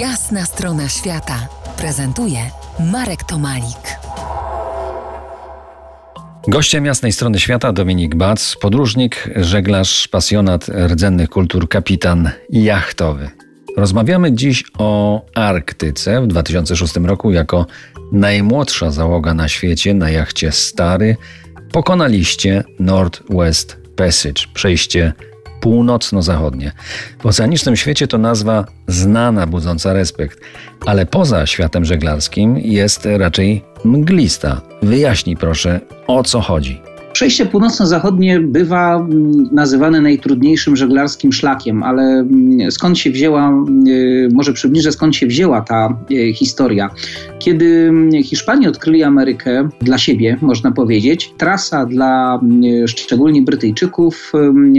Jasna strona świata prezentuje Marek Tomalik. Gościem jasnej strony świata Dominik Bac, podróżnik, żeglarz, pasjonat rdzennych kultur, kapitan jachtowy. Rozmawiamy dziś o Arktyce w 2006 roku jako najmłodsza załoga na świecie na jachcie Stary pokonaliście Northwest Passage, przejście północno-zachodnie. W oceanicznym świecie to nazwa znana, budząca respekt, ale poza światem żeglarskim jest raczej mglista. Wyjaśnij proszę, o co chodzi. Przejście północno-zachodnie bywa mm, nazywane najtrudniejszym żeglarskim szlakiem, ale mm, skąd się wzięła, y, może przybliżę skąd się wzięła ta y, historia. Kiedy mm, Hiszpanie odkryli Amerykę dla siebie, można powiedzieć, trasa dla szczególnie Brytyjczyków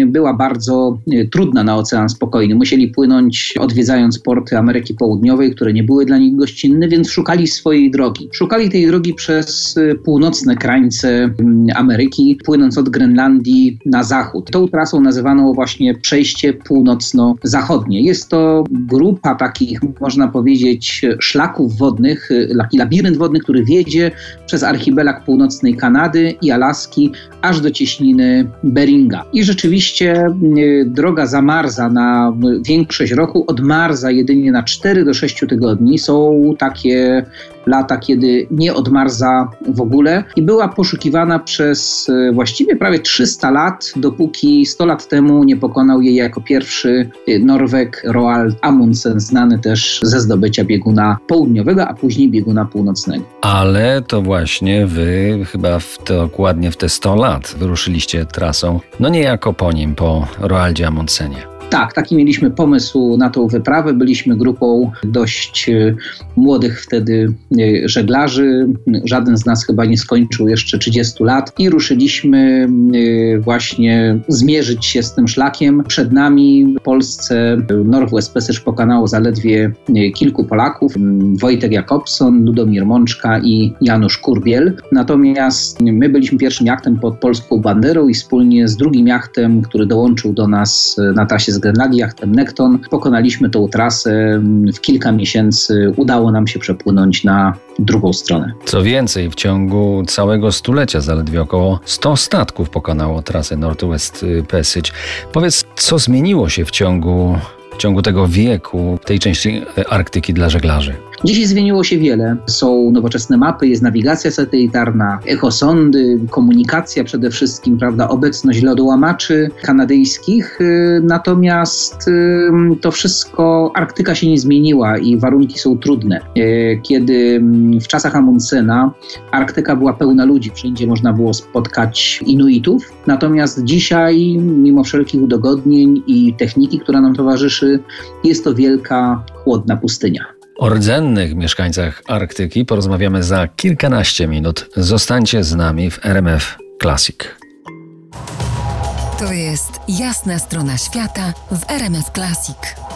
była bardzo y, trudna na Ocean Spokojny. Musieli płynąć odwiedzając porty Ameryki Południowej, które nie były dla nich gościnne, więc szukali swojej drogi. Szukali tej drogi przez północne krańce Ameryki płynąc od Grenlandii na zachód. Tą trasą nazywano właśnie przejście północno-zachodnie. Jest to grupa takich, można powiedzieć, szlaków wodnych, taki labirynt wodny, który wiedzie przez archipelag północnej Kanady i Alaski aż do cieśniny Beringa. I rzeczywiście y, droga zamarza na większość roku, odmarza jedynie na 4 do 6 tygodni. Są takie lata, kiedy nie odmarza w ogóle i była poszukiwana przez e, właściwie prawie 300 lat, dopóki 100 lat temu nie pokonał jej jako pierwszy e, Norweg Roald Amundsen, znany też ze zdobycia bieguna południowego, a później bieguna północnego. Ale to właśnie wy chyba w te, dokładnie w te 100 lat wyruszyliście trasą, no niejako po nim, po Roaldzie Amundsenie. Tak, taki mieliśmy pomysł na tą wyprawę. Byliśmy grupą dość e, młodych wtedy e, żeglarzy. Żaden z nas chyba nie skończył jeszcze 30 lat i ruszyliśmy e, właśnie zmierzyć się z tym szlakiem. Przed nami w Polsce Northwest Passage pokonało zaledwie kilku Polaków. Wojtek Jakobson, Ludomir Mączka i Janusz Kurbiel. Natomiast my byliśmy pierwszym jachtem pod polską banderą i wspólnie z drugim jachtem, który dołączył do nas na trasie z Grenlandii, jachtem Nekton. Pokonaliśmy tą trasę w kilka miesięcy. Udało nam się przepłynąć na drugą stronę. Co więcej, w ciągu całego stulecia zaledwie około 100 statków pokonało trasę Northwest Passage. Powiedz, co zmieniło się w ciągu w ciągu tego wieku, tej części Arktyki dla żeglarzy? Dzisiaj zmieniło się wiele. Są nowoczesne mapy, jest nawigacja satelitarna, echosondy, komunikacja przede wszystkim, prawda, obecność lodołamaczy kanadyjskich. Y, natomiast y, to wszystko, Arktyka się nie zmieniła i warunki są trudne. Y, kiedy w czasach Amundsena Arktyka była pełna ludzi, wszędzie można było spotkać Inuitów. Natomiast dzisiaj, mimo wszelkich udogodnień i techniki, która nam towarzyszy, jest to wielka, chłodna pustynia. O rdzennych mieszkańcach Arktyki porozmawiamy za kilkanaście minut. Zostańcie z nami w RMF Classic. To jest jasna strona świata w RMF Classic.